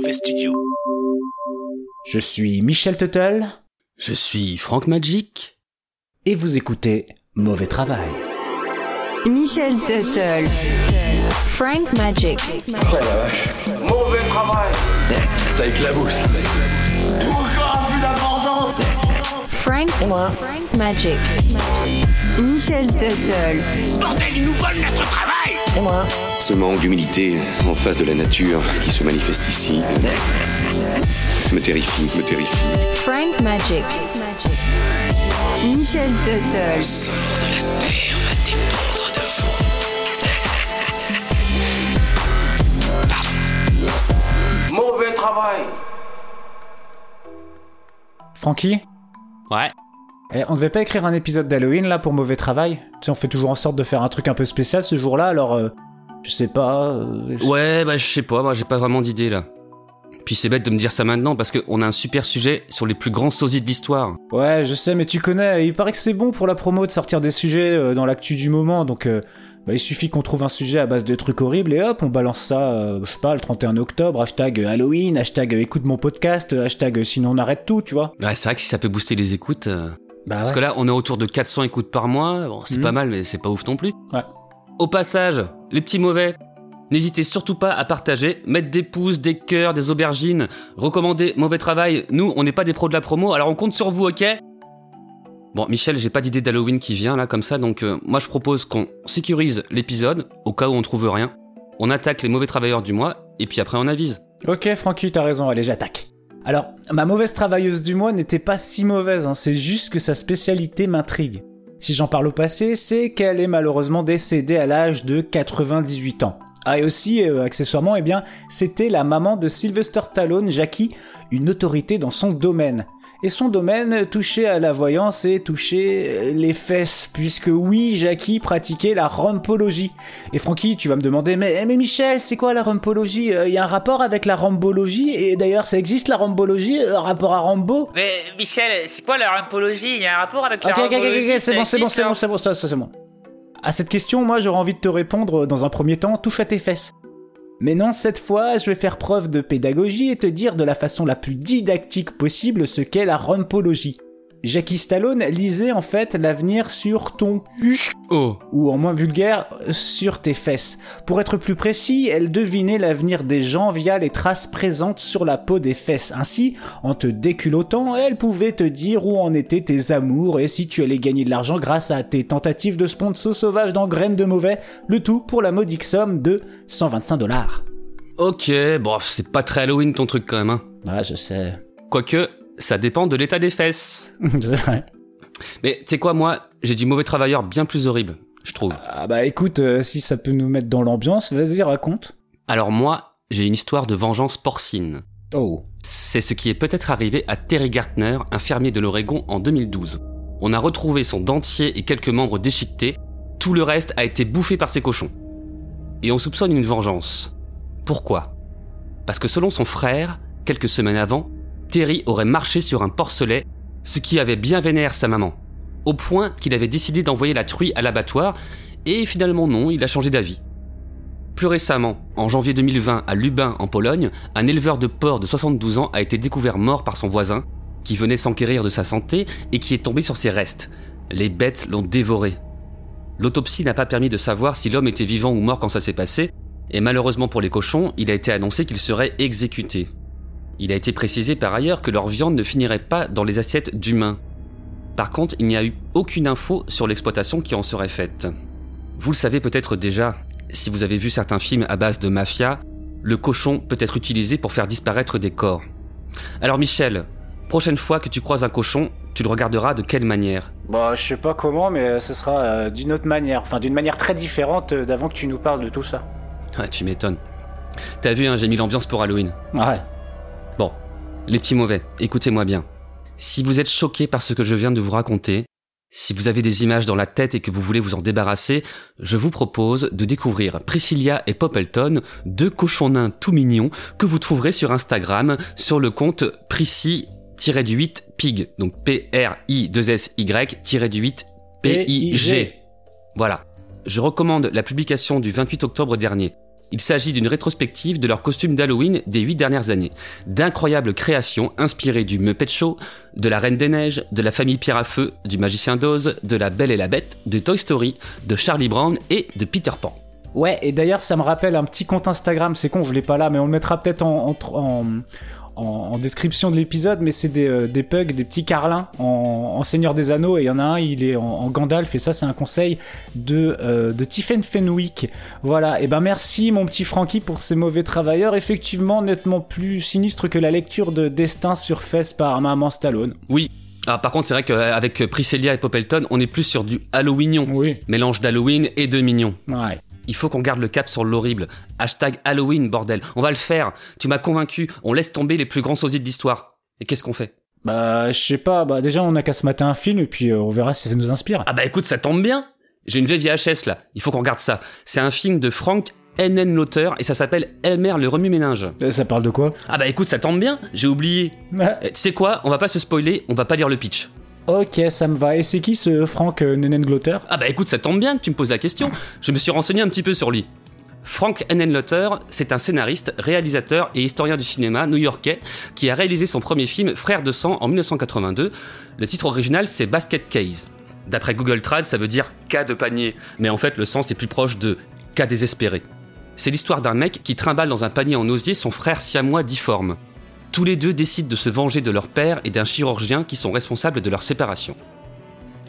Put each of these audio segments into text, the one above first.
Mauvais Studio. Je suis Michel Tuttle Je suis Franck Magic. et vous écoutez Mauvais Travail. Michel Tuttle. Frank Magic. Mauvais travail Ça éclabousse. Frank. Frank Magic. Michel Tuttle. Bordel, ils nous volent notre travail Ce manque d'humilité en face de la nature qui se manifeste ici me terrifie, me terrifie. Frank Magic. Michel Tuttle. sort de la terre va dépendre de vous. Mauvais travail Francky Ouais. Eh, On devait pas écrire un épisode d'Halloween là pour Mauvais Travail? Tu sais, on fait toujours en sorte de faire un truc un peu spécial ce jour-là, alors euh, je sais pas. euh, je- Ouais, bah je sais pas, moi j'ai pas vraiment d'idée là. Puis c'est bête de me dire ça maintenant parce qu'on a un super sujet sur les plus grands sosies de l'histoire. Ouais, je sais, mais tu connais, il paraît que c'est bon pour la promo de sortir des sujets euh, dans l'actu du moment, donc bah, il suffit qu'on trouve un sujet à base de trucs horribles et hop, on balance ça, euh, je sais pas, le 31 octobre, hashtag Halloween, hashtag écoute mon podcast, hashtag sinon on arrête tout, tu vois. Ouais, c'est vrai que si ça peut booster les écoutes. euh, Bah Parce ouais. que là, on est autour de 400 écoutes par mois. Bon, c'est Mhm. pas mal, mais c'est pas ouf non plus. Ouais. Au passage, les petits mauvais. N'hésitez surtout pas à partager, mettre des pouces, des cœurs, des aubergines, recommander mauvais travail. Nous, on n'est pas des pros de la promo, alors on compte sur vous, ok? Bon, Michel, j'ai pas d'idée d'Halloween qui vient là comme ça, donc euh, moi je propose qu'on sécurise l'épisode au cas où on trouve rien. On attaque les mauvais travailleurs du mois et puis après on avise. Ok, Francky, t'as raison, allez, j'attaque. Alors, ma mauvaise travailleuse du mois n'était pas si mauvaise, hein, c'est juste que sa spécialité m'intrigue. Si j'en parle au passé, c'est qu'elle est malheureusement décédée à l'âge de 98 ans. Ah, et aussi, euh, accessoirement, eh bien, c'était la maman de Sylvester Stallone, Jackie, une autorité dans son domaine. Et son domaine touchait à la voyance et touchait euh, les fesses, puisque oui, Jackie pratiquait la rampologie. Et Francky, tu vas me demander, mais, mais Michel, c'est quoi la rampologie? Il y a un rapport avec la rambologie? Et d'ailleurs, ça existe la rambologie euh, Rapport à Rambo? Mais Michel, c'est quoi la rampologie? Il y a un rapport avec Ok, la ok, ok, ok, rampologie ok, c'est bon, c'est bon, c'est bon, hein? c'est bon, ça, ça, c'est bon. À cette question, moi, j'aurais envie de te répondre euh, dans un premier temps, touche à tes fesses. Mais non, cette fois, je vais faire preuve de pédagogie et te dire de la façon la plus didactique possible ce qu'est la rampologie. Jackie Stallone lisait en fait l'avenir sur ton Oh ou en moins vulgaire, sur tes fesses. Pour être plus précis, elle devinait l'avenir des gens via les traces présentes sur la peau des fesses. Ainsi, en te déculottant, elle pouvait te dire où en étaient tes amours et si tu allais gagner de l'argent grâce à tes tentatives de sponsor sauvage dans Graines de Mauvais, le tout pour la modique somme de 125 dollars. Ok, bon, c'est pas très Halloween ton truc quand même, hein. Ah, je sais. Quoique, ça dépend de l'état des fesses. C'est vrai. Mais tu sais quoi, moi, j'ai du mauvais travailleur bien plus horrible, je trouve. Ah bah écoute, euh, si ça peut nous mettre dans l'ambiance, vas-y, raconte. Alors moi, j'ai une histoire de vengeance porcine. Oh. C'est ce qui est peut-être arrivé à Terry Gartner, un fermier de l'Oregon en 2012. On a retrouvé son dentier et quelques membres déchiquetés, tout le reste a été bouffé par ces cochons. Et on soupçonne une vengeance. Pourquoi? Parce que selon son frère, quelques semaines avant, Terry aurait marché sur un porcelet, ce qui avait bien vénère sa maman. Au point qu'il avait décidé d'envoyer la truie à l'abattoir, et finalement non, il a changé d'avis. Plus récemment, en janvier 2020, à Lubin, en Pologne, un éleveur de porcs de 72 ans a été découvert mort par son voisin, qui venait s'enquérir de sa santé et qui est tombé sur ses restes. Les bêtes l'ont dévoré. L'autopsie n'a pas permis de savoir si l'homme était vivant ou mort quand ça s'est passé, et malheureusement pour les cochons, il a été annoncé qu'il serait exécuté. Il a été précisé par ailleurs que leur viande ne finirait pas dans les assiettes d'humains. Par contre, il n'y a eu aucune info sur l'exploitation qui en serait faite. Vous le savez peut-être déjà, si vous avez vu certains films à base de mafia, le cochon peut être utilisé pour faire disparaître des corps. Alors Michel, prochaine fois que tu croises un cochon, tu le regarderas de quelle manière? Bah, je sais pas comment, mais ce sera euh, d'une autre manière. Enfin, d'une manière très différente euh, d'avant que tu nous parles de tout ça. Ah, tu m'étonnes. T'as vu, hein, j'ai mis l'ambiance pour Halloween. Ouais. Les petits mauvais, écoutez-moi bien. Si vous êtes choqués par ce que je viens de vous raconter, si vous avez des images dans la tête et que vous voulez vous en débarrasser, je vous propose de découvrir Priscilla et Poppleton, deux cochons nains tout mignons que vous trouverez sur Instagram sur le compte Prissy-du-8 Pig. Donc P-R-I-2-S-Y-du-8 P-I-G. Voilà. Je recommande la publication du 28 octobre dernier. Il s'agit d'une rétrospective de leurs costumes d'Halloween des huit dernières années. D'incroyables créations inspirées du Muppet Show, de la Reine des Neiges, de la famille Pierre à Feu, du Magicien d'Oz, de la Belle et la Bête, de Toy Story, de Charlie Brown et de Peter Pan. Ouais, et d'ailleurs, ça me rappelle un petit compte Instagram, c'est con, je l'ai pas là, mais on le mettra peut-être en, en, en, en- en description de l'épisode, mais c'est des, euh, des pugs, des petits carlins en, en Seigneur des Anneaux, et il y en a un, il est en, en Gandalf, et ça, c'est un conseil de, euh, de Tiffen Fenwick. Voilà, et ben merci, mon petit Francky, pour ces mauvais travailleurs, effectivement, nettement plus sinistre que la lecture de Destin sur Fesse par Maman Stallone. Oui. Ah, par contre, c'est vrai qu'avec Priscilla et Poppleton, on est plus sur du Halloweenon. Oui. Mélange d'Halloween et de mignon. Ouais. Il faut qu'on garde le cap sur l'horrible. Hashtag Halloween, bordel. On va le faire. Tu m'as convaincu. On laisse tomber les plus grands sosies de l'histoire. Et qu'est-ce qu'on fait? Bah, je sais pas, bah déjà, on a qu'à se mater un film, et puis euh, on verra si ça nous inspire. Ah bah écoute, ça tombe bien. J'ai une vieille VHS là. Il faut qu'on regarde ça. C'est un film de Frank N.N. Lauter et ça s'appelle Elmer le remue-ménage. Euh, Ça parle de quoi? Ah bah écoute, ça tombe bien. J'ai oublié. Eh, Tu sais quoi? On va pas se spoiler. On va pas lire le pitch. Ok, ça me va. Et c'est qui ce Frank euh, Nenenglotter? Ah bah écoute, ça tombe bien que tu me poses la question. Je me suis renseigné un petit peu sur lui. Frank Henenlotter, c'est un scénariste, réalisateur et historien du cinéma new-yorkais qui a réalisé son premier film Frères de sang en 1982. Le titre original c'est Basket Case. D'après Google Trad, ça veut dire cas de panier, mais en fait le sens est plus proche de cas désespéré. C'est l'histoire d'un mec qui trimballe dans un panier en osier son frère siamois difforme. Tous les deux décident de se venger de leur père et d'un chirurgien qui sont responsables de leur séparation.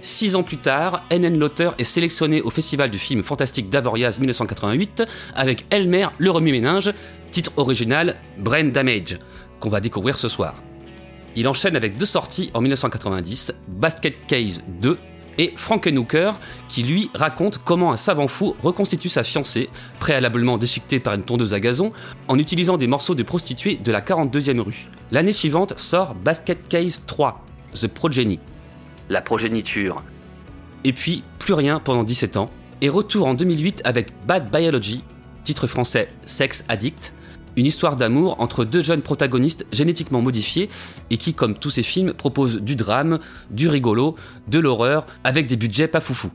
Six ans plus tard, N.N. Lauter est sélectionné au Festival du film fantastique d'Avoriaz 1988 avec Elmer le remue-ménage, titre original Brain Damage, qu'on va découvrir ce soir. Il enchaîne avec deux sorties en 1990, Basket Case 2 et Frankenhooker, qui lui raconte comment un savant fou reconstitue sa fiancée, préalablement déchiquetée par une tondeuse à gazon, en utilisant des morceaux de prostituées de la 42e rue. L'année suivante sort Basket Case 3, The Progeny la progéniture. Et puis, plus rien pendant 17 ans, et retour en 2008 avec Bad Biology, titre français Sex Addict, une histoire d'amour entre deux jeunes protagonistes génétiquement modifiés et qui, comme tous ces films, proposent du drame, du rigolo, de l'horreur, avec des budgets pas foufou.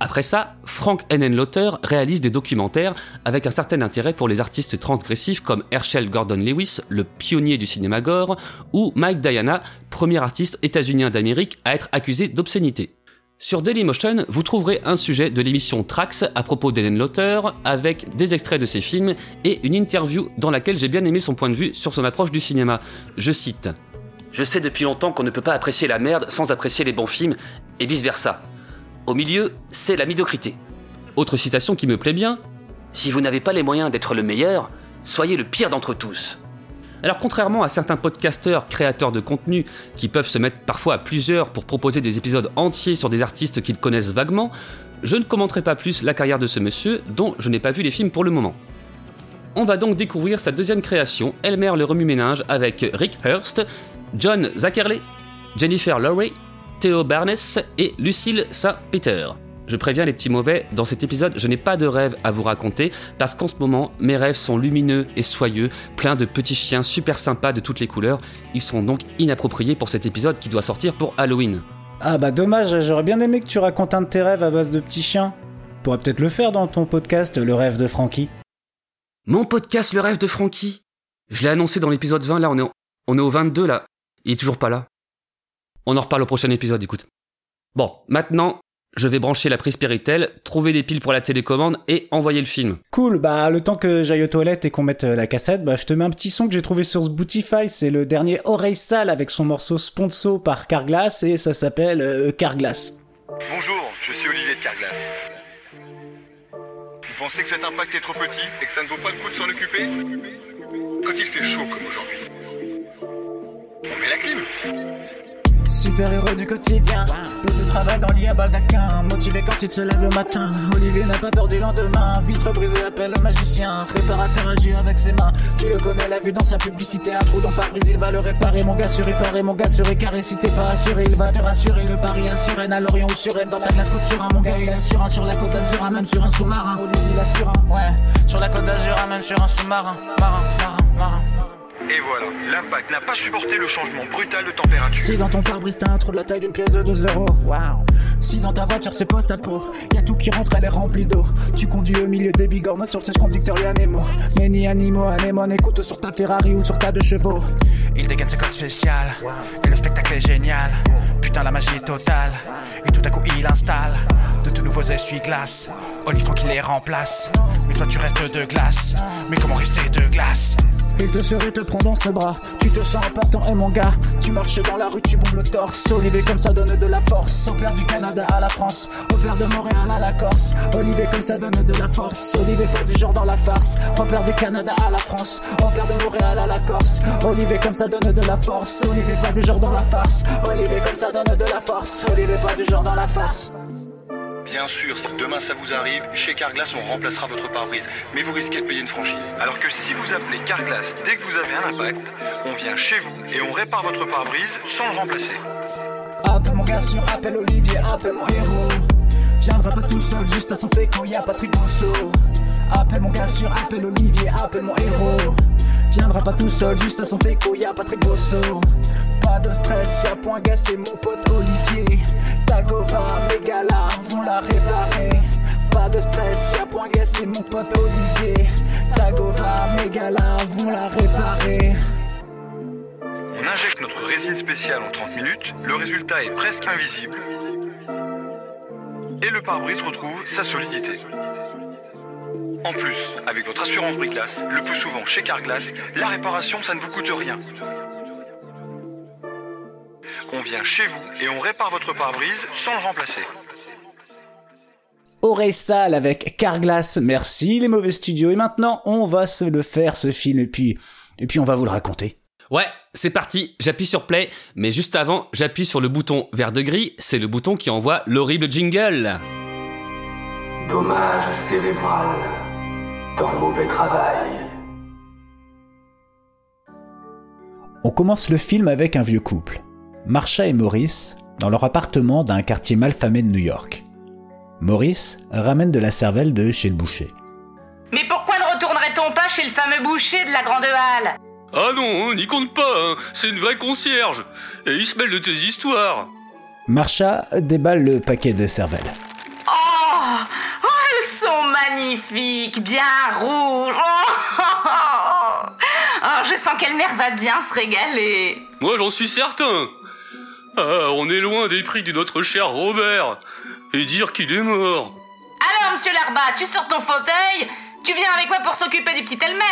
Après ça, Frank N.N. Lauter réalise des documentaires avec un certain intérêt pour les artistes transgressifs comme Herschel Gordon Lewis, le pionnier du cinéma gore, ou Mike Diana, premier artiste états-unien d'Amérique à être accusé d'obscénité. Sur Dailymotion, vous trouverez un sujet de l'émission Trax à propos d'N.N. Lauter, avec des extraits de ses films et une interview dans laquelle j'ai bien aimé son point de vue sur son approche du cinéma. Je cite Je sais depuis longtemps qu'on ne peut pas apprécier la merde sans apprécier les bons films, et vice-versa. Au milieu, c'est la médiocrité. Autre citation qui me plaît bien Si vous n'avez pas les moyens d'être le meilleur, soyez le pire d'entre tous. Alors contrairement à certains podcasteurs créateurs de contenu qui peuvent se mettre parfois à plusieurs pour proposer des épisodes entiers sur des artistes qu'ils connaissent vaguement, je ne commenterai pas plus la carrière de ce monsieur dont je n'ai pas vu les films pour le moment. On va donc découvrir sa deuxième création, Elmer le remue-ménage, avec Rick Hurst, John Zackerley, Jennifer Lowry, Theo Barnes et Lucille Saint-Peter. Je préviens les petits mauvais, dans cet épisode, je n'ai pas de rêve à vous raconter, parce qu'en ce moment, mes rêves sont lumineux et soyeux, pleins de petits chiens super sympas de toutes les couleurs. Ils sont donc inappropriés pour cet épisode qui doit sortir pour Halloween. Ah bah dommage, j'aurais bien aimé que tu racontes un de tes rêves à base de petits chiens. Pourrais peut-être le faire dans ton podcast Le rêve de Frankie. Mon podcast Le rêve de Frankie? Je l'ai annoncé dans l'épisode 20, là on est, au- on est au 22 là. Il est toujours pas là. On en reparle au prochain épisode, écoute. Bon, maintenant, je vais brancher la prise Péritel, trouver des piles pour la télécommande et envoyer le film. Cool, bah le temps que j'aille aux toilettes et qu'on mette euh, la cassette, bah je te mets un petit son que j'ai trouvé sur Spotify, c'est le dernier Oreille Sale avec son morceau Sponso par Carglass et ça s'appelle euh, Carglass. Bonjour, je suis Olivier de Carglass. Vous pensez que cet impact est trop petit et que ça ne vaut pas le coup de s'en occuper? Quand il fait chaud comme aujourd'hui, on met la clim. Super héros du quotidien, plus de travail dans l'IA baldaquin, motivé quand il se lève le matin. Olivier n'a pas peur du lendemain, vitre brisée appelle le magicien, réparateur agit avec ses mains. Tu le connais, la vue dans sa publicité, un trou dans Paris, il va le réparer. Mon gars sur réparer, mon gars sur carré, si t'es pas assuré, il va te rassurer. Le pari à sirène, à Lorient ou sur dans ta glace côte sur un, mon gars il assure un sur la côte d'Azur, même sur un sous-marin. Olivier il assure un, ouais, sur la côte d'Azur, même sur un sous-marin, marin, marin, marin. Et voilà, l'impact n'a pas supporté le changement brutal de température. Si dans ton pare-brise t'as un trou de la taille d'une pièce de 2 euros, waouh. Si dans ta voiture c'est post à peau, y a tout qui rentre, elle est remplie d'eau. Tu conduis au milieu des bigornes sur le siège conducteur, y'a Nemo. Mais ni animaux, anémone, écoute sur ta Ferrari ou sur ta deux chevaux. Il dégaine ses codes spéciales, et le spectacle est génial. Putain, la magie est totale, et tout à coup il installe de tout nouveaux essuie-glaces. Olive tranquille les remplace, mais toi tu restes de glace. Mais comment rester de glace? Il te serait te prendre dans ses bras. Tu te sens important, et mon gars. Tu marches dans la rue, tu bombes le torse. Olivier comme ça donne de la force. Au père du Canada à la France. Au père de Montréal à la Corse. Olivier comme ça donne de la force. Olivier pas du genre dans la farce. Au père du Canada à la France. Au père de Montréal à la Corse. Olivier comme ça donne de la force. Olivier pas du genre dans la farce. Olivier comme ça donne de la force. Olivier pas du genre dans la farce. Bien sûr, si demain ça vous arrive, chez Carglass on remplacera votre pare-brise, mais vous risquez de payer une franchise. Alors que si vous appelez Carglass dès que vous avez un impact, on vient chez vous et on répare votre pare-brise sans le remplacer. Appelle mon sur appelle Olivier, appelle mon héros. Viendra pas tout seul, juste à son quand y a Patrick Bosso. Appelle mon sur appelle Olivier, appelle mon héros. Viendra pas tout seul, juste à son quand y a Patrick Bosso. Pas de stress, y'a point gars, c'est mon pote Olivier. Tagova, Megala vont la réparer. Pas de stress, y'a point gars, c'est mon pote Olivier. Tagova, Megala vont la réparer. On injecte notre résine spéciale en 30 minutes, le résultat est presque invisible. Et le pare-brise retrouve sa solidité. En plus, avec votre assurance Briglass, le plus souvent chez Carglass, la réparation ça ne vous coûte rien. On vient chez vous et on répare votre pare-brise sans le remplacer. Sale avec Carglass, merci les mauvais studios. Et maintenant, on va se le faire ce film et puis, et puis on va vous le raconter. Ouais, c'est parti, j'appuie sur play, mais juste avant, j'appuie sur le bouton vert de gris, c'est le bouton qui envoie l'horrible jingle. Dommage cérébral. Dans le mauvais travail. On commence le film avec un vieux couple. Marsha et Maurice dans leur appartement d'un quartier malfamé de New York. Maurice ramène de la cervelle de chez le boucher. Mais pourquoi ne retournerait-on pas chez le fameux boucher de la Grande Halle? Ah non, n'y compte pas, hein. c'est une vraie concierge. Et il se mêle de tes histoires. Marsha déballe le paquet de cervelles. Oh, oh elles sont magnifiques, bien rouges. Oh, oh, je sens qu'elle-mère va bien se régaler. Moi j'en suis certain. Ah, on est loin des prix de notre cher Robert. Et dire qu'il est mort. Alors, monsieur Larba, tu sors ton fauteuil Tu viens avec moi pour s'occuper du petit Elmer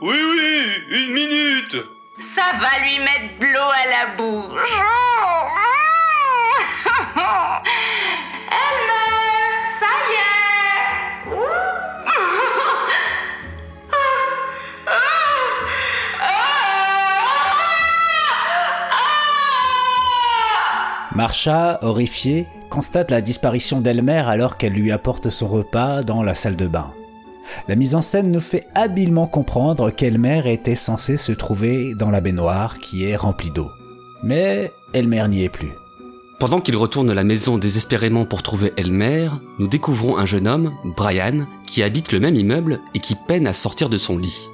Oui, oui, une minute Ça va lui mettre de l'eau à la bouche. Elmer, ça y est Marsha, horrifiée, constate la disparition d'Elmer alors qu'elle lui apporte son repas dans la salle de bain. La mise en scène nous fait habilement comprendre qu'Elmer était censé se trouver dans la baignoire qui est remplie d'eau. Mais Elmer n'y est plus. Pendant qu'il retourne à la maison désespérément pour trouver Elmer, nous découvrons un jeune homme, Brian, qui habite le même immeuble et qui peine à sortir de son lit.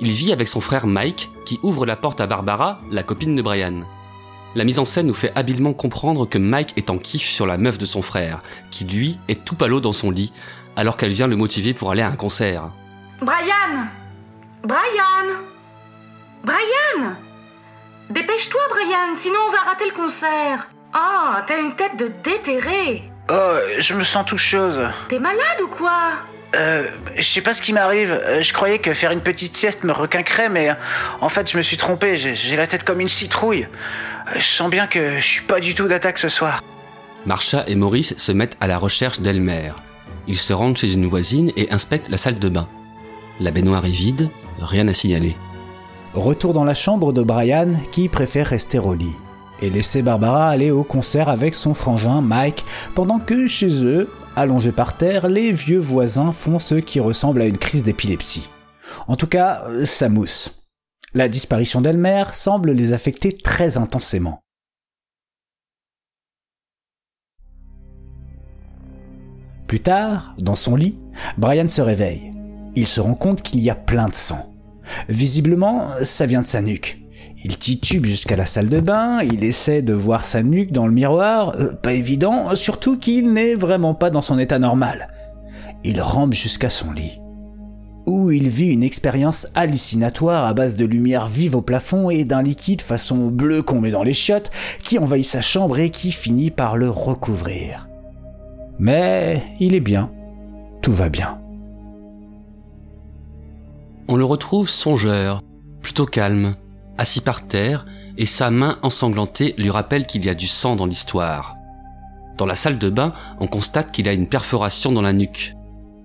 Il vit avec son frère Mike, qui ouvre la porte à Barbara, la copine de Brian. La mise en scène nous fait habilement comprendre que Mike est en kiff sur la meuf de son frère, qui lui est tout palo dans son lit, alors qu'elle vient le motiver pour aller à un concert. Brian Brian Brian Dépêche-toi, Brian, sinon on va rater le concert. Oh, t'as une tête de déterré. Oh, je me sens tout chose. T'es malade ou quoi? Euh, je sais pas ce qui m'arrive. Euh, Je croyais que faire une petite sieste me requinquerait, mais euh, en fait, je me suis trompé. J'ai la tête comme une citrouille. Euh, Je sens bien que je suis pas du tout d'attaque ce soir. Marsha et Maurice se mettent à la recherche d'Elmer. Ils se rendent chez une voisine et inspectent la salle de bain. La baignoire est vide, rien à signaler. Retour dans la chambre de Brian qui préfère rester au lit et laisser Barbara aller au concert avec son frangin Mike pendant que chez eux, allongés par terre, les vieux voisins font ce qui ressemble à une crise d'épilepsie. En tout cas, ça mousse. La disparition d'Elmer semble les affecter très intensément. Plus tard, dans son lit, Brian se réveille. Il se rend compte qu'il y a plein de sang. Visiblement, ça vient de sa nuque. Il titube jusqu'à la salle de bain, il essaie de voir sa nuque dans le miroir, euh, pas évident, surtout qu'il n'est vraiment pas dans son état normal. Il rampe jusqu'à son lit, où il vit une expérience hallucinatoire à base de lumière vive au plafond et d'un liquide façon bleu qu'on met dans les chiottes qui envahit sa chambre et qui finit par le recouvrir. Mais il est bien, tout va bien. On le retrouve songeur, plutôt calme, assis par terre, et sa main ensanglantée lui rappelle qu'il y a du sang dans l'histoire. Dans la salle de bain, on constate qu'il a une perforation dans la nuque.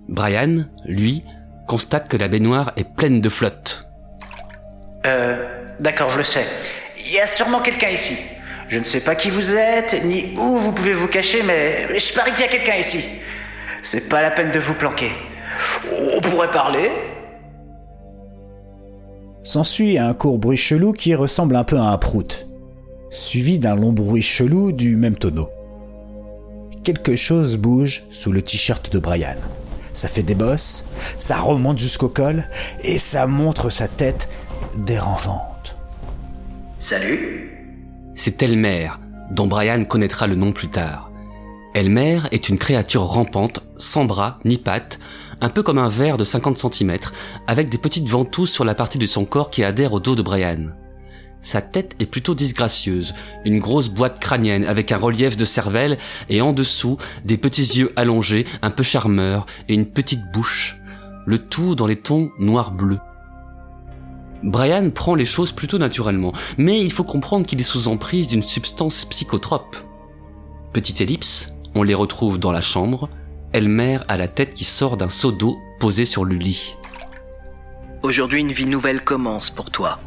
Brian, lui, constate que la baignoire est pleine de flotte. Euh, d'accord, je le sais. Il y a sûrement quelqu'un ici. Je ne sais pas qui vous êtes, ni où vous pouvez vous cacher, mais je parie qu'il y a quelqu'un ici. C'est pas la peine de vous planquer. On pourrait parler, S'ensuit un court bruit chelou qui ressemble un peu à un prout, suivi d'un long bruit chelou du même tonneau. Quelque chose bouge sous le t-shirt de Brian. Ça fait des bosses, ça remonte jusqu'au col et ça montre sa tête dérangeante. Salut C'est Elmer, dont Brian connaîtra le nom plus tard. Elmer est une créature rampante, sans bras ni pattes, un peu comme un verre de 50 cm, avec des petites ventouses sur la partie de son corps qui adhère au dos de Brian. Sa tête est plutôt disgracieuse, une grosse boîte crânienne avec un relief de cervelle et en dessous des petits yeux allongés, un peu charmeurs et une petite bouche, le tout dans les tons noir-bleu. Brian prend les choses plutôt naturellement, mais il faut comprendre qu'il est sous emprise d'une substance psychotrope. Petite ellipse, on les retrouve dans la chambre, Elmer a la tête qui sort d'un seau d'eau posé sur le lit. Aujourd'hui, une vie nouvelle commence pour toi.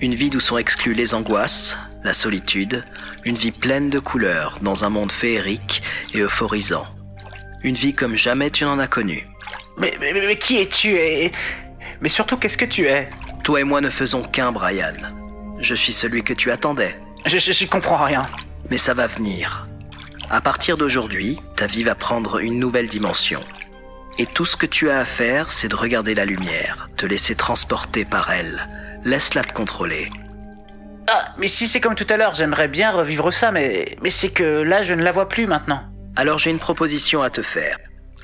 Une vie d'où sont exclues les angoisses, la solitude, une vie pleine de couleurs dans un monde féerique et euphorisant. Une vie comme jamais tu n'en as connu. Mais, mais, mais, mais qui es-tu et... Mais surtout, qu'est-ce que tu es? Toi et moi ne faisons qu'un, Brian. Je suis celui que tu attendais. Je, je, je comprends rien. Mais ça va venir. À partir d'aujourd'hui, ta vie va prendre une nouvelle dimension. Et tout ce que tu as à faire, c'est de regarder la lumière, te laisser transporter par elle. Laisse-la te contrôler. Ah, mais si c'est comme tout à l'heure, j'aimerais bien revivre ça, mais, mais c'est que là, je ne la vois plus maintenant. Alors j'ai une proposition à te faire.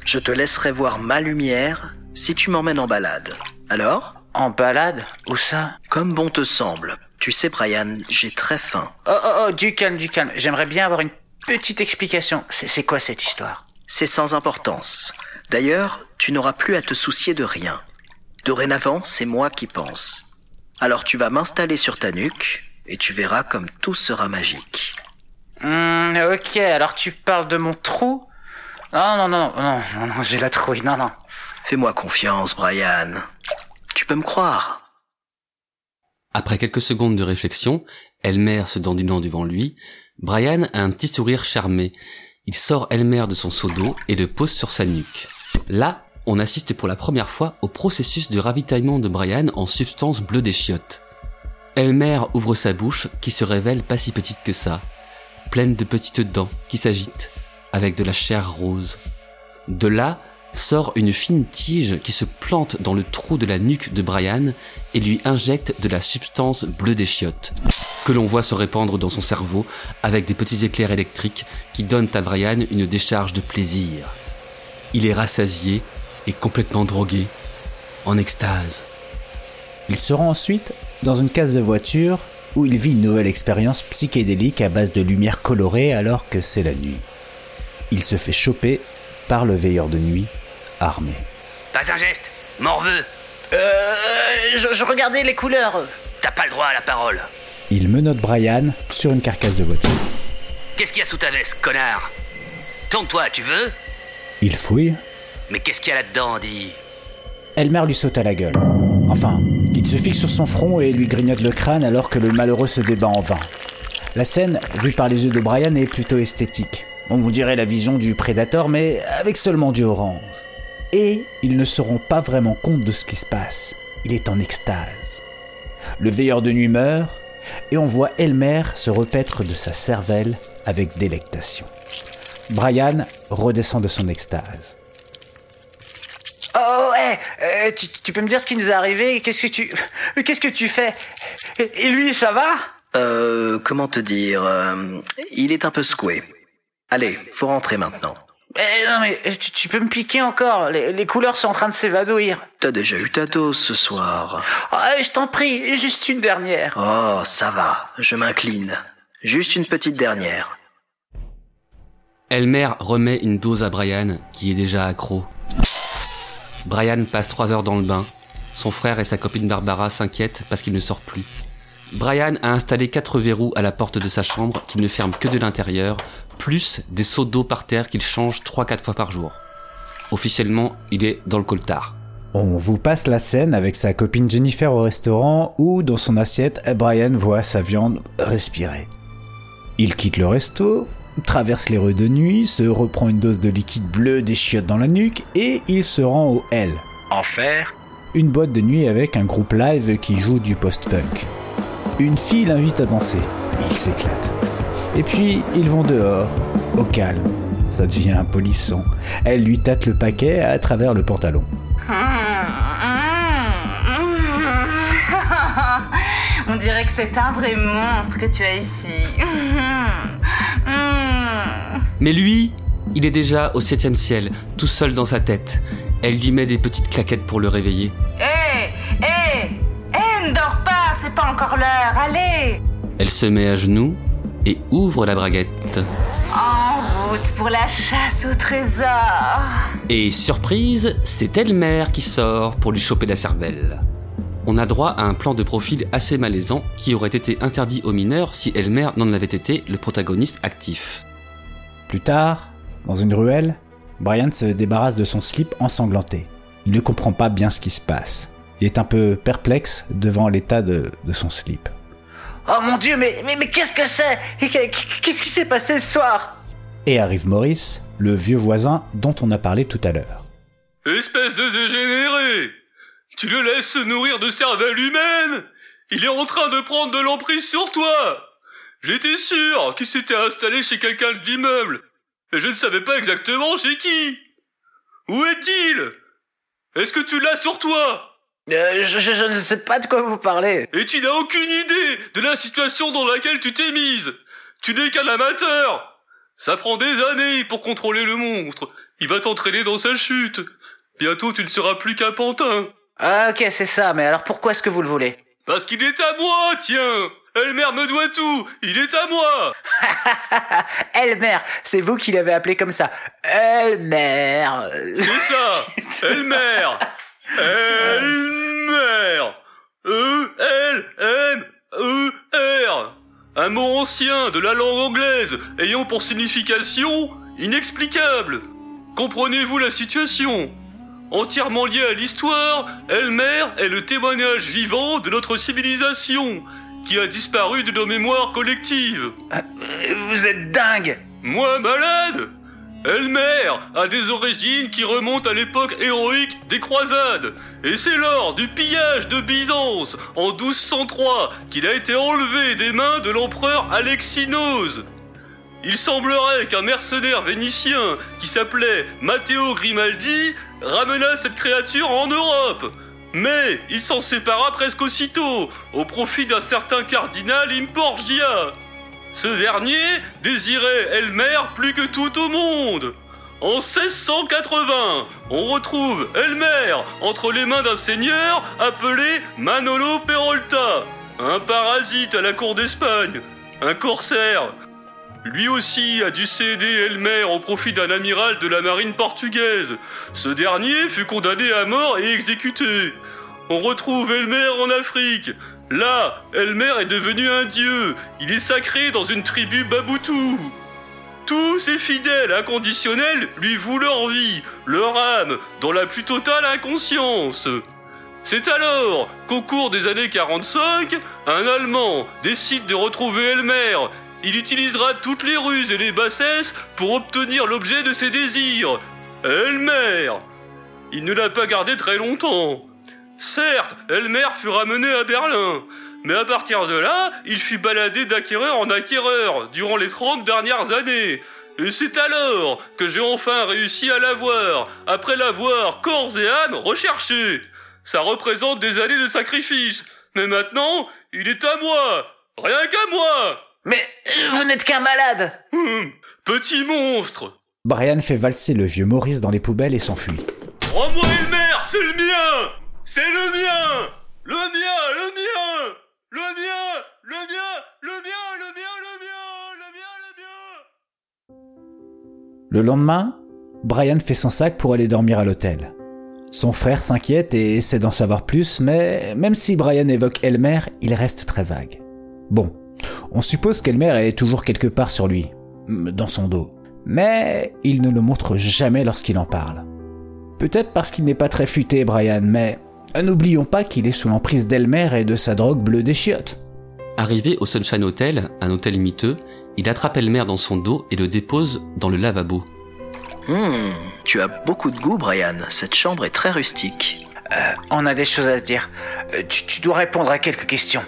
Je te laisserai voir ma lumière si tu m'emmènes en balade. Alors? En balade? Où ça? Comme bon te semble. Tu sais, Brian, j'ai très faim. Oh, oh, oh, du calme, du calme. J'aimerais bien avoir une petite explication. C'est quoi cette histoire? C'est sans importance. D'ailleurs, tu n'auras plus à te soucier de rien. Dorénavant, c'est moi qui pense. Alors tu vas m'installer sur ta nuque et tu verras comme tout sera magique. Hmm, ok, alors tu parles de mon trou? Non, non, non, non, non, non, j'ai la trouille, non, non. Fais-moi confiance, Brian. Tu peux me croire? Après quelques secondes de réflexion, Elmer se dandinant devant lui, Brian a un petit sourire charmé. Il sort Elmer de son seau d'eau et le pose sur sa nuque. Là, on assiste pour la première fois au processus de ravitaillement de Brian en substance bleue des chiottes. Elmer ouvre sa bouche qui se révèle pas si petite que ça, pleine de petites dents qui s'agitent avec de la chair rose. De là sort une fine tige qui se plante dans le trou de la nuque de Brian et lui injecte de la substance bleue des chiottes, que l'on voit se répandre dans son cerveau avec des petits éclairs électriques qui donnent à Brian une décharge de plaisir. Il est rassasié et complètement drogué, en extase. Il se rend ensuite dans une case de voiture où il vit une nouvelle expérience psychédélique à base de lumière colorée alors que c'est la nuit. Il se fait choper par le veilleur de nuit, armé. Pas un geste, morveux. Euh, je, je regardais les couleurs. T'as pas le droit à la parole. Il menotte Brian sur une carcasse de voiture. Qu'est-ce qu'il y a sous ta veste, connard? Tourne-toi, tu veux? Il fouille. Mais qu'est-ce qu'il y a là-dedans, dis Elmer lui saute à la gueule. Enfin, il se fixe sur son front et lui grignote le crâne alors que le malheureux se débat en vain. La scène, vue par les yeux de Brian, est plutôt esthétique. On dirait la vision du prédateur, mais avec seulement du orange. Et ils ne se rend pas vraiment compte de ce qui se passe. Il est en extase. Le veilleur de nuit meurt, et on voit Elmer se repaître de sa cervelle avec délectation. Brian redescend de son extase. Oh, Hé, euh, tu, tu peux me dire ce qui nous est arrivé? Qu'est-ce que tu... Qu'est-ce que tu fais? Et lui, ça va? Euh, comment te dire euh, Il est un peu secoué. Allez, faut rentrer maintenant. Eh, Non mais tu, tu peux me piquer encore les, les couleurs sont en train de s'évanouir. T'as déjà eu ta dose ce soir. Ah, je t'en prie, juste une dernière. Oh, ça va, je m'incline. Juste une petite dernière. Elmer remet une dose à Brian, qui est déjà accro. Brian passe trois heures dans le bain. Son frère et sa copine Barbara s'inquiètent parce qu'il ne sort plus. Brian a installé quatre verrous à la porte de sa chambre qu'il ne ferme que de l'intérieur, plus des seaux d'eau par terre qu'il change 3-4 fois par jour. Officiellement, il est dans le coltard. On vous passe la scène avec sa copine Jennifer au restaurant où, dans son assiette, Brian voit sa viande respirer. Il quitte le resto, traverse les rues de nuit, se reprend une dose de liquide bleu des chiottes dans la nuque et il se rend au L, Enfer une boîte de nuit avec un groupe live qui joue du post-punk. Une fille l'invite à danser, il s'éclate. Et puis ils vont dehors, au calme. Ça devient polissant. Elle lui tâte le paquet à travers le pantalon. On dirait que c'est un vrai monstre que tu as ici. Mais lui, il est déjà au septième ciel, tout seul dans sa tête. Elle lui met des petites claquettes pour le réveiller. Hé, encore l'heure, allez Elle se met à genoux et ouvre la braguette. En route pour la chasse au trésor. Et surprise, c'est Elmer qui sort pour lui choper la cervelle. On a droit à un plan de profil assez malaisant qui aurait été interdit aux mineurs si Elmer n'en avait été le protagoniste actif. Plus tard, dans une ruelle, Brian se débarrasse de son slip ensanglanté. Il ne comprend pas bien ce qui se passe. Il est un peu perplexe devant l'état de, de son slip. Oh mon dieu, mais, mais, mais qu'est-ce que c'est? Qu'est-ce qui s'est passé ce soir? Et arrive Maurice, le vieux voisin dont on a parlé tout à l'heure. Espèce de dégénéré! Tu le laisses se nourrir de cervelle humaine! Il est en train de prendre de l'emprise sur toi! J'étais sûr qu'il s'était installé chez quelqu'un de l'immeuble, et je ne savais pas exactement chez qui! Où est-il? Est-ce que tu l'as sur toi? Euh, je, je- je ne sais pas de quoi vous parlez. Et tu n'as aucune idée de la situation dans laquelle tu t'es mise Tu n'es qu'un amateur Ça prend des années pour contrôler le monstre. Il va t'entraîner dans sa chute. Bientôt tu ne seras plus qu'un pantin. Ah ok, c'est ça, mais alors pourquoi est-ce que vous le voulez? Parce qu'il est à moi, tiens Elmer me doit tout Il est à moi Elmer, c'est vous qui l'avez appelé comme ça. Elmer. C'est ça Elmer Elmer. E-L-M-E-R Un mot ancien de la langue anglaise ayant pour signification inexplicable. Comprenez-vous la situation? Entièrement lié à l'histoire, Elmer est le témoignage vivant de notre civilisation, qui a disparu de nos mémoires collectives. Vous êtes dingue. Moi malade? Elmer a des origines qui remontent à l'époque héroïque des croisades, et c'est lors du pillage de Byzance en 1203 qu'il a été enlevé des mains de l'empereur Alexinos. Il semblerait qu'un mercenaire vénitien qui s'appelait Matteo Grimaldi ramena cette créature en Europe. Mais il s'en sépara presque aussitôt, au profit d'un certain cardinal Imporgia. Ce dernier désirait Elmer plus que tout au monde. En 1680, on retrouve Elmer entre les mains d'un seigneur appelé Manolo Perolta, un parasite à la cour d'Espagne, un corsaire. Lui aussi a dû céder Elmer au profit d'un amiral de la marine portugaise. Ce dernier fut condamné à mort et exécuté. On retrouve Elmer en Afrique. Là, Elmer est devenu un dieu. Il est sacré dans une tribu Baboutou. Tous ses fidèles inconditionnels lui vouent leur vie, leur âme, dans la plus totale inconscience. C'est alors qu'au cours des années 45, un Allemand décide de retrouver Elmer. Il utilisera toutes les ruses et les bassesses pour obtenir l'objet de ses désirs. Elmer Il ne l'a pas gardé très longtemps. Certes, Elmer fut ramené à Berlin, mais à partir de là, il fut baladé d'acquéreur en acquéreur durant les 30 dernières années, Et c'est alors que j'ai enfin réussi à l'avoir, après l'avoir corps et âme recherché. Ça représente des années de sacrifice, mais maintenant, il est à moi, rien qu'à moi. Mais euh, vous n'êtes qu'un malade. Hum, petit monstre. Brian fait valser le vieux Maurice dans les poubelles et s'enfuit. Rends-moi Elmer, c'est le mien C'est le mien Le mien, le mien Le mien, le mien, le mien, le mien, le mien, le mien, le Le lendemain, Brian fait son sac pour aller dormir à l'hôtel. Son frère s'inquiète et essaie d'en savoir plus, mais même si Brian évoque Elmer, il reste très vague. Bon, on suppose qu'Elmer est toujours quelque part sur lui, dans son dos. Mais il ne le montre jamais lorsqu'il en parle. Peut-être parce qu'il n'est pas très futé, Brian, mais n'oublions pas qu'il est sous l'emprise d'Elmer et de sa drogue bleue des chiottes. Arrivé au Sunshine Hotel, un hôtel miteux, il attrape Elmer dans son dos et le dépose dans le lavabo. Hmm, tu as beaucoup de goût, Brian. Cette chambre est très rustique. Euh, on a des choses à se dire. Euh, tu, tu dois répondre à quelques questions.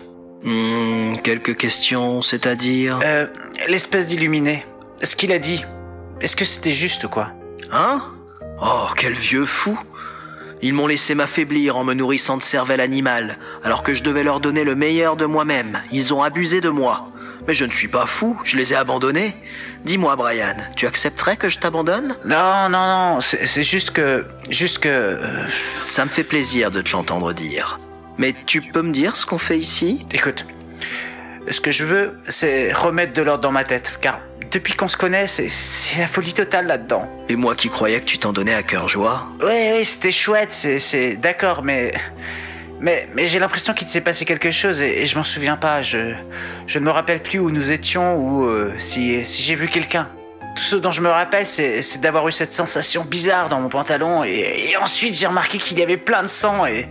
Hmm, quelques questions, c'est-à-dire Euh, l'espèce d'illuminé. Ce qu'il a dit. Est-ce que c'était juste, quoi? Hein? Oh, quel vieux fou Ils m'ont laissé m'affaiblir en me nourrissant de cervelle animale, alors que je devais leur donner le meilleur de moi-même. Ils ont abusé de moi. Mais je ne suis pas fou, je les ai abandonnés. Dis-moi, Brian, tu accepterais que je t'abandonne? Non, non, non, c'est juste que... Juste que... euh, Ça me fait plaisir de te l'entendre dire. Mais tu peux me dire ce qu'on fait ici? Écoute, ce que je veux, c'est remettre de l'ordre dans ma tête, car depuis qu'on se connaît, c'est- la folie totale là-dedans. Et moi qui croyais que tu t'en donnais à cœur joie Oui, oui, c'était chouette, c'est, d'accord, mais, mais, mais j'ai l'impression qu'il s'est passé quelque chose et, et je m'en souviens pas. Je, je ne me rappelle plus où nous étions ou euh, si, si j'ai vu quelqu'un. Tout ce dont je me rappelle, c'est, c'est d'avoir eu cette sensation bizarre dans mon pantalon et, et ensuite j'ai remarqué qu'il y avait plein de sang et,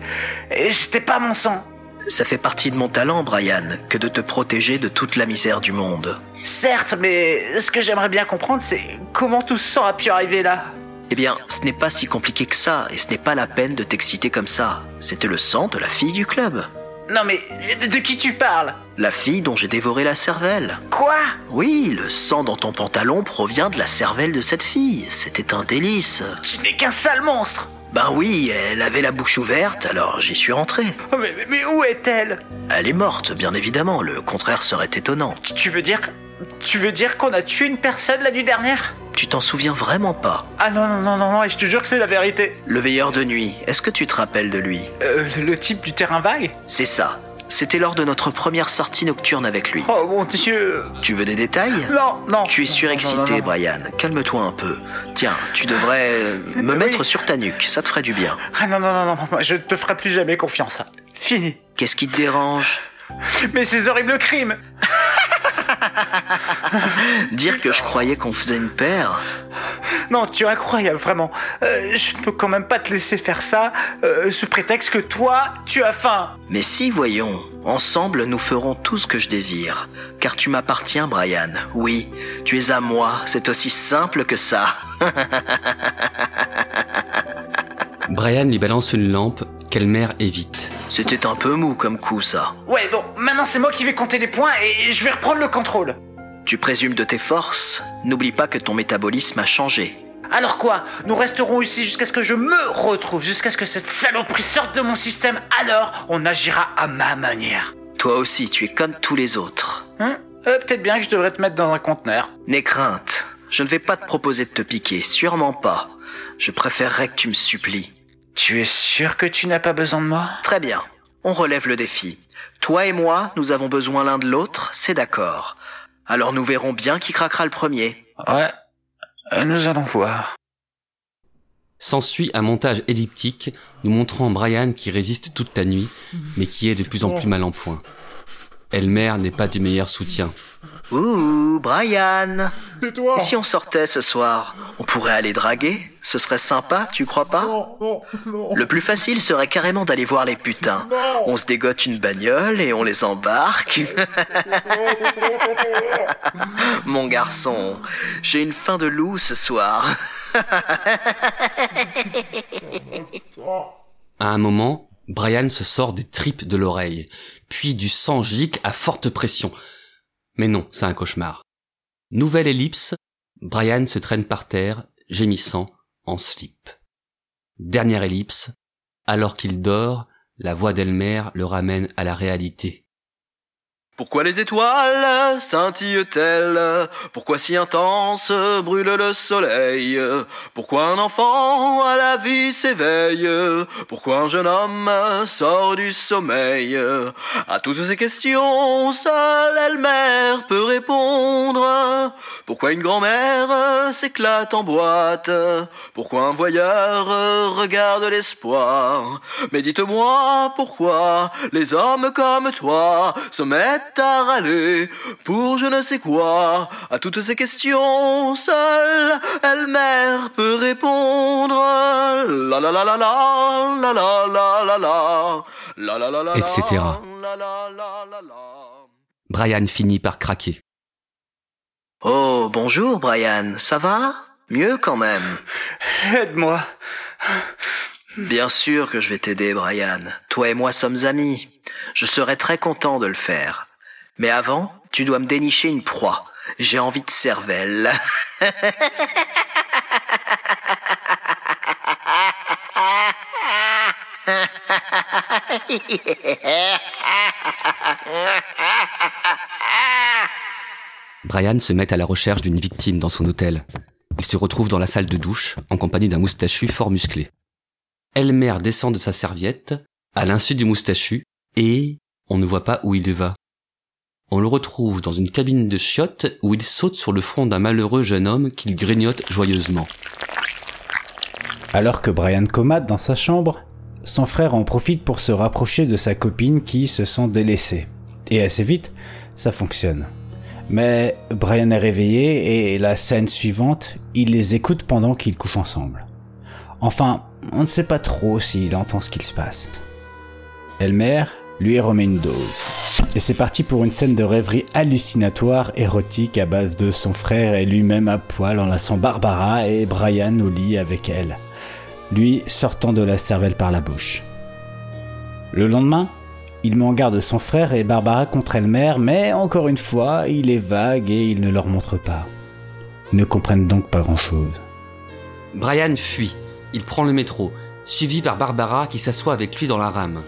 et c'était pas mon sang. Ça fait partie de mon talent, Brian, que de te protéger de toute la misère du monde. Certes, mais ce que j'aimerais bien comprendre, c'est comment tout ce sang a pu arriver là. Eh bien, ce n'est pas si compliqué que ça, et ce n'est pas la peine de t'exciter comme ça. C'était le sang de la fille du club. Non mais de, de qui tu parles? La fille dont j'ai dévoré la cervelle. Quoi? Oui, le sang dans ton pantalon provient de la cervelle de cette fille. C'était un délice. Tu n'es qu'un sale monstre Ben oui, elle avait la bouche ouverte, alors j'y suis rentré. Oh, mais, mais- où est-elle? Elle est morte, bien évidemment, le contraire serait étonnant. Tu veux dire... Tu veux dire qu'on a tué une personne la nuit dernière? Tu t'en souviens vraiment pas Ah non, non, non, non, non, et je te jure que c'est la vérité. Le veilleur de nuit, est-ce que tu te rappelles de lui? Euh, le type du terrain vague? C'est ça. C'était lors de notre première sortie nocturne avec lui. Oh mon dieu Tu veux des détails? Non, non Tu es surexcité, non, non, non. Brian. Calme-toi un peu. Tiens, tu devrais euh, me Oui. mettre sur ta nuque, ça te ferait du bien. Ah non, non, non, non, je ne te ferai plus jamais confiance. Fini. Qu'est-ce qui te dérange? Mais ces horribles crimes Dire que je croyais qu'on faisait une paire? Non, tu es incroyable, vraiment. Euh, je peux quand même pas te laisser faire ça euh, sous prétexte que toi, tu as faim. Mais si, voyons, ensemble nous ferons tout ce que je désire. Car tu m'appartiens, Brian. Oui, tu es à moi, c'est aussi simple que ça. Brian lui balance une lampe qu'Elmer évite. C'était un peu mou comme coup, ça. Ouais, bon, maintenant c'est moi qui vais compter les points et je vais reprendre le contrôle. Tu présumes de tes forces N'oublie pas que ton métabolisme a changé. Alors quoi? Nous resterons ici jusqu'à ce que je me retrouve, jusqu'à ce que cette saloperie sorte de mon système. Alors, on agira à ma manière. Toi aussi, tu es comme tous les autres. Hein? Euh, Peut-être bien que je devrais te mettre dans un conteneur. N'aie crainte. Je ne vais pas te proposer de te piquer, sûrement pas. Je préférerais que tu me supplies. Tu es sûr que tu n'as pas besoin de moi? Très bien. On relève le défi. Toi et moi, nous avons besoin l'un de l'autre, c'est d'accord. Alors nous verrons bien qui craquera le premier. Ouais. Euh, Nous allons voir. S'ensuit un montage elliptique nous montrant Brian qui résiste toute la nuit, mais qui est de plus en plus mal en point. Elmer n'est pas du meilleur soutien. Ouh, Brian Tais-toi Et si on sortait ce soir On pourrait aller draguer? Ce serait sympa, tu crois pas? Non, non, non. Le plus facile serait carrément d'aller voir les putains. Non. On se dégote une bagnole et on les embarque. Mon garçon, j'ai une faim de loup ce soir. À un moment, Brian se sort des tripes de l'oreille, puis du sang gicle à forte pression. Mais non, c'est un cauchemar. Nouvelle ellipse, Brian se traîne par terre, gémissant, en slip. Dernière ellipse, alors qu'il dort, la voix d'Elmer le ramène à la réalité. Pourquoi les étoiles scintillent-elles? Pourquoi si intense brûle le soleil? Pourquoi un enfant à la vie s'éveille? Pourquoi un jeune homme sort du sommeil? À toutes ces questions, seule elle-mère peut répondre. Pourquoi une grand-mère s'éclate en boîte? Pourquoi un voyeur regarde l'espoir? Mais dites-moi pourquoi les hommes comme toi se mettent à râler pour je ne sais quoi. À toutes ces questions, seule elle-mère peut répondre. La la la la la, la la la etc. Brian finit par craquer. Oh, bonjour Brian, ça va Mieux quand même. Aide-moi. Bien sûr que je vais t'aider, Brian. Toi et moi sommes amis. Je serais très content de le faire. Mais avant, tu dois me dénicher une proie. J'ai envie de cervelle. Brian se met à la recherche d'une victime dans son hôtel. Il se retrouve dans la salle de douche, en compagnie d'un moustachu fort musclé. Elmer descend de sa serviette, à l'insu du moustachu, et on ne voit pas où il va. On le retrouve dans une cabine de chiottes où il saute sur le front d'un malheureux jeune homme qu'il grignote joyeusement. Alors que Brian comate dans sa chambre, son frère en profite pour se rapprocher de sa copine qui se sent délaissée. Et assez vite, ça fonctionne. Mais Brian est réveillé et la scène suivante, il les écoute pendant qu'ils couchent ensemble. Enfin, on ne sait pas trop s'il entend ce qu'il se passe. Elmer lui remet une dose. Et c'est parti pour une scène de rêverie hallucinatoire, érotique, à base de son frère et lui-même à poil enlaçant Barbara et Brian au lit avec elle. Lui sortant de la cervelle par la bouche. Le lendemain, il met en garde son frère et Barbara contre Elmer, mais encore une fois, il est vague et il ne leur montre pas. Ils ne comprennent donc pas grand-chose. Brian fuit. Il prend le métro, suivi par Barbara qui s'assoit avec lui dans la rame.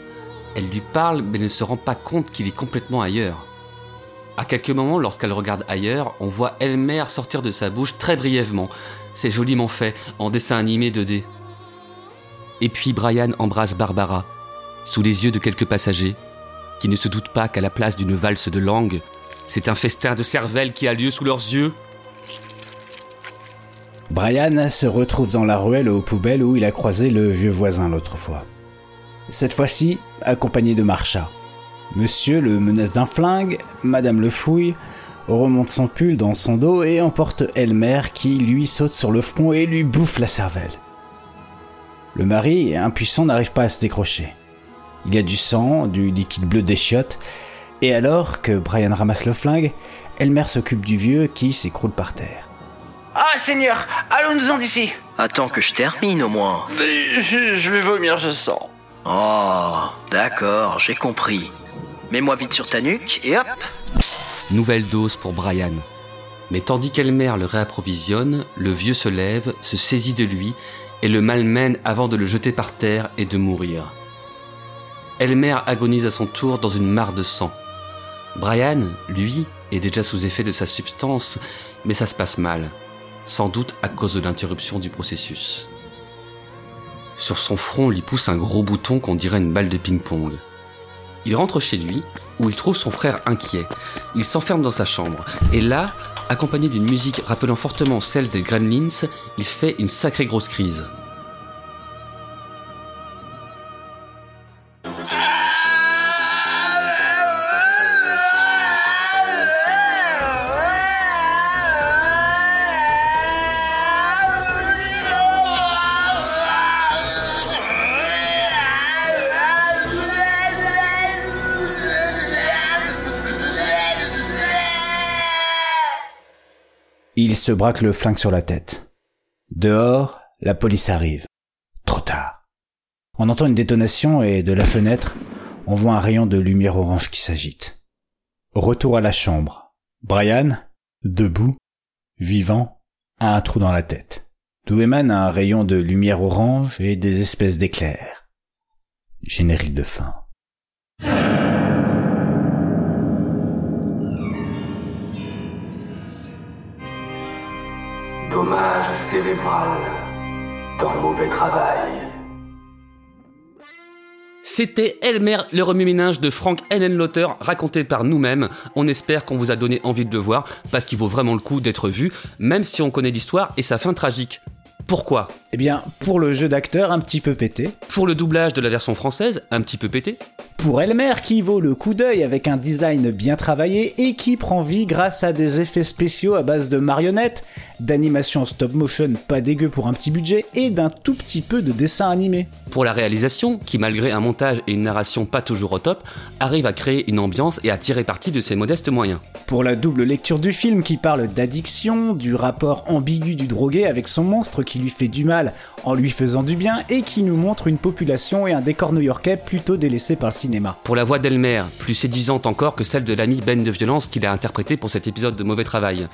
Elle lui parle mais ne se rend pas compte qu'il est complètement ailleurs. À quelques moments, lorsqu'elle regarde ailleurs, on voit Elmer sortir de sa bouche très brièvement. C'est joliment fait, en dessin animé 2D. Et puis Brian embrasse Barbara, sous les yeux de quelques passagers, qui ne se doutent pas qu'à la place d'une valse de langue, c'est un festin de cervelle qui a lieu sous leurs yeux. Brian se retrouve dans la ruelle aux poubelles où il a croisé le vieux voisin l'autre fois. Cette fois-ci, accompagné de Marcha. Monsieur le menace d'un flingue, Madame le fouille, remonte son pull dans son dos et emporte Elmer qui lui saute sur le front et lui bouffe la cervelle. Le mari, impuissant, n'arrive pas à se décrocher. Il y a du sang, du liquide bleu des chiottes, et alors que Brian ramasse le flingue, Elmer s'occupe du vieux qui s'écroule par terre. Ah, Seigneur, allons-nous-en d'ici? Attends que je termine au moins. Je, je vais vomir, je sens. Oh, d'accord, j'ai compris. Mets-moi vite sur ta nuque et hop Nouvelle dose pour Brian. Mais tandis qu'Elmer le réapprovisionne, le vieux se lève, se saisit de lui et le malmène avant de le jeter par terre et de mourir. Elmer agonise à son tour dans une mare de sang. Brian, lui, est déjà sous effet de sa substance, mais ça se passe mal, sans doute à cause de l'interruption du processus. Sur son front lui pousse un gros bouton qu'on dirait une balle de ping-pong. Il rentre chez lui, où il trouve son frère inquiet. Il s'enferme dans sa chambre, et là, accompagné d'une musique rappelant fortement celle des Gremlins, il fait une sacrée grosse crise. Braque le flingue sur la tête. Dehors, la police arrive. Trop tard. On entend une détonation et de la fenêtre, on voit un rayon de lumière orange qui s'agite. Retour à la chambre. Brian, debout, vivant, a un trou dans la tête, d'où émane un rayon de lumière orange et des espèces d'éclairs. Générique de fin. C'était Elmer, le remue-ménage de Frank Henenlotter, raconté par nous-mêmes. On espère qu'on vous a donné envie de le voir, parce qu'il vaut vraiment le coup d'être vu, même si on connaît l'histoire et sa fin tragique. Pourquoi? Eh bien, pour le jeu d'acteur un petit peu pété. Pour le doublage de la version française, un petit peu pété. Pour Elmer qui vaut le coup d'œil avec un design bien travaillé et qui prend vie grâce à des effets spéciaux à base de marionnettes, d'animation stop motion pas dégueu pour un petit budget et d'un tout petit peu de dessin animé. Pour la réalisation, qui malgré un montage et une narration pas toujours au top, arrive à créer une ambiance et à tirer parti de ses modestes moyens. Pour la double lecture du film qui parle d'addiction, du rapport ambigu du drogué avec son monstre qui lui fait du mal en lui faisant du bien et qui nous montre une population et un décor new-yorkais plutôt délaissés par le cinéma. Pour la voix d'Elmer, plus séduisante encore que celle de l'ami Ben de violence qu'il a interprété pour cet épisode de Mauvais Travail.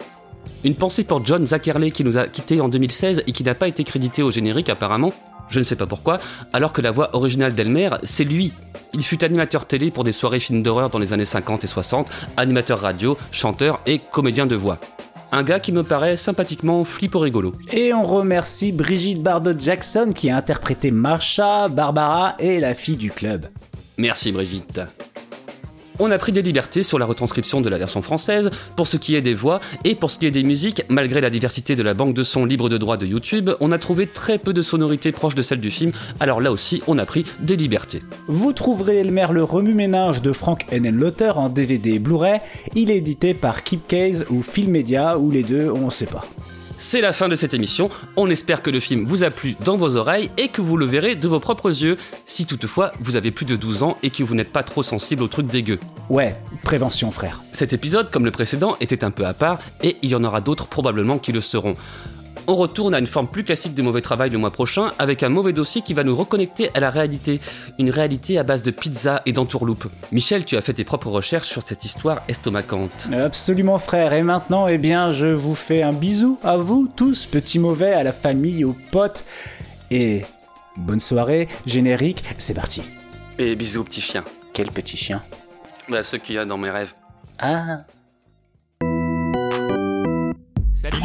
Une pensée pour John Zackerley qui nous a quittés en 2016 et qui n'a pas été crédité au générique apparemment, je ne sais pas pourquoi, alors que la voix originale d'Elmer, c'est lui. Il fut animateur télé pour des soirées films d'horreur dans les années 50 et 60, animateur radio, chanteur et comédien de voix. Un gars qui me paraît sympathiquement flippo rigolo. Et on remercie Brigitte Bardot-Jackson qui a interprété Marsha, Barbara et la fille du club. Merci Brigitte. On a pris des libertés sur la retranscription de la version française, pour ce qui est des voix et pour ce qui est des musiques, malgré la diversité de la banque de sons libre de droit de YouTube, on a trouvé très peu de sonorités proches de celles du film, alors là aussi on a pris des libertés. Vous trouverez Elmer le remue-ménage de Frank Henenlotter en DVD Blu-ray, il est édité par Keepcase ou Film ou les deux, on sait pas. C'est la fin de cette émission. On espère que le film vous a plu dans vos oreilles et que vous le verrez de vos propres yeux, si toutefois vous avez plus de 12 ans et que vous n'êtes pas trop sensible aux trucs dégueux. Ouais, prévention frère. Cet épisode, comme le précédent, était un peu à part et il y en aura d'autres probablement qui le seront. On retourne à une forme plus classique de mauvais travail le mois prochain avec un mauvais dossier qui va nous reconnecter à la réalité. Une réalité à base de pizza et d'entourloupe. Michel, tu as fait tes propres recherches sur cette histoire estomacante. Absolument frère, et maintenant, eh bien, je vous fais un bisou à vous tous, petits mauvais, à la famille, aux potes, et bonne soirée, générique, c'est parti. Et bisous petit chien. Quel petit chien? Bah ceux qu'il y a dans mes rêves. Ah Salut